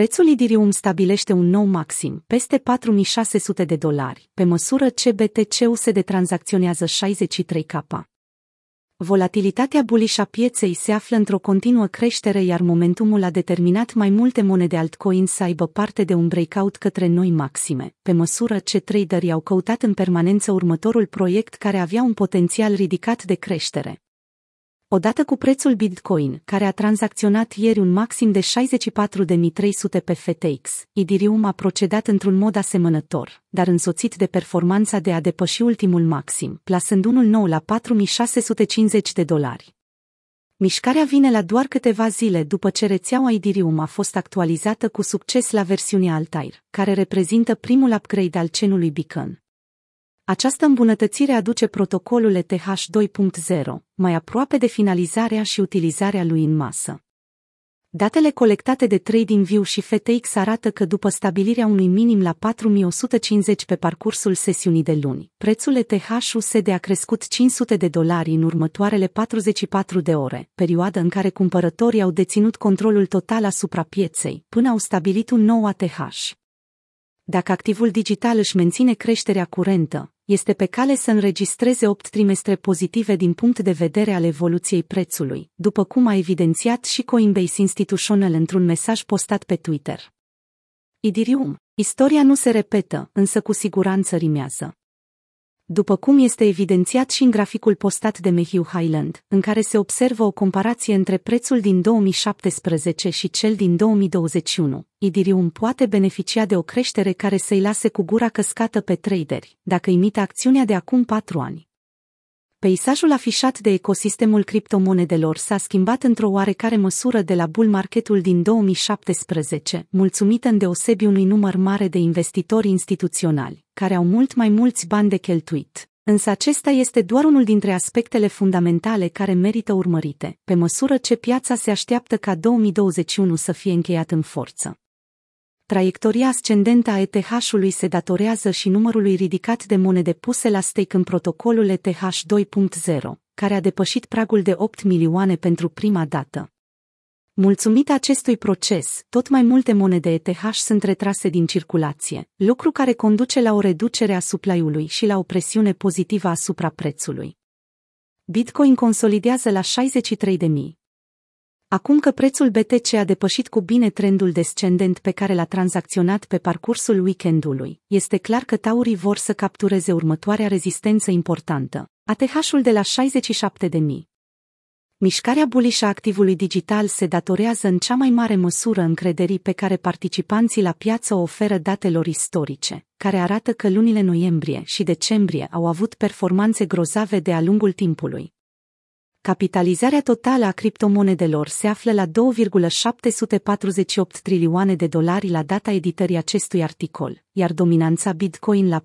Prețul Idirium stabilește un nou maxim, peste 4600 de dolari, pe măsură ce BTC-USD tranzacționează 63K. Volatilitatea bullish a pieței se află într-o continuă creștere, iar momentumul a determinat mai multe monede altcoin să aibă parte de un breakout către noi maxime, pe măsură ce traderii au căutat în permanență următorul proiect care avea un potențial ridicat de creștere. Odată cu prețul Bitcoin, care a tranzacționat ieri un maxim de 64.300 pe FTX, Idirium a procedat într-un mod asemănător, dar însoțit de performanța de a depăși ultimul maxim, plasând unul nou la 4.650 de dolari. Mișcarea vine la doar câteva zile după ce rețeaua Idirium a fost actualizată cu succes la versiunea Altair, care reprezintă primul upgrade al cenului Beacon. Această îmbunătățire aduce protocolul ETH 2.0 mai aproape de finalizarea și utilizarea lui în masă. Datele colectate de TradingView și FTX arată că după stabilirea unui minim la 4150 pe parcursul sesiunii de luni, prețul ETH-USD a crescut 500 de dolari în următoarele 44 de ore, perioadă în care cumpărătorii au deținut controlul total asupra pieței, până au stabilit un nou ATH. Dacă activul digital își menține creșterea curentă, este pe cale să înregistreze 8 trimestre pozitive din punct de vedere al evoluției prețului, după cum a evidențiat și Coinbase Institutional într-un mesaj postat pe Twitter. Idirium, istoria nu se repetă, însă cu siguranță rimează după cum este evidențiat și în graficul postat de Matthew Highland, în care se observă o comparație între prețul din 2017 și cel din 2021. Idirium poate beneficia de o creștere care să-i lase cu gura căscată pe traderi, dacă imită acțiunea de acum patru ani. Peisajul afișat de ecosistemul criptomonedelor s-a schimbat într-o oarecare măsură de la bull marketul din 2017, mulțumită în deosebi unui număr mare de investitori instituționali, care au mult mai mulți bani de cheltuit. Însă acesta este doar unul dintre aspectele fundamentale care merită urmărite, pe măsură ce piața se așteaptă ca 2021 să fie încheiat în forță. Traiectoria ascendentă a ETH-ului se datorează și numărului ridicat de monede puse la stake în protocolul ETH 2.0, care a depășit pragul de 8 milioane pentru prima dată. Mulțumit acestui proces, tot mai multe monede ETH sunt retrase din circulație, lucru care conduce la o reducere a supply-ului și la o presiune pozitivă asupra prețului. Bitcoin consolidează la 63.000. Acum că prețul BTC a depășit cu bine trendul descendent pe care l-a tranzacționat pe parcursul weekendului, este clar că taurii vor să captureze următoarea rezistență importantă, ATH-ul de la 67.000. Mișcarea bullish a activului digital se datorează în cea mai mare măsură încrederii pe care participanții la piață o oferă datelor istorice, care arată că lunile noiembrie și decembrie au avut performanțe grozave de-a lungul timpului, Capitalizarea totală a criptomonedelor se află la 2,748 trilioane de dolari la data editării acestui articol, iar dominanța Bitcoin la 43,3%.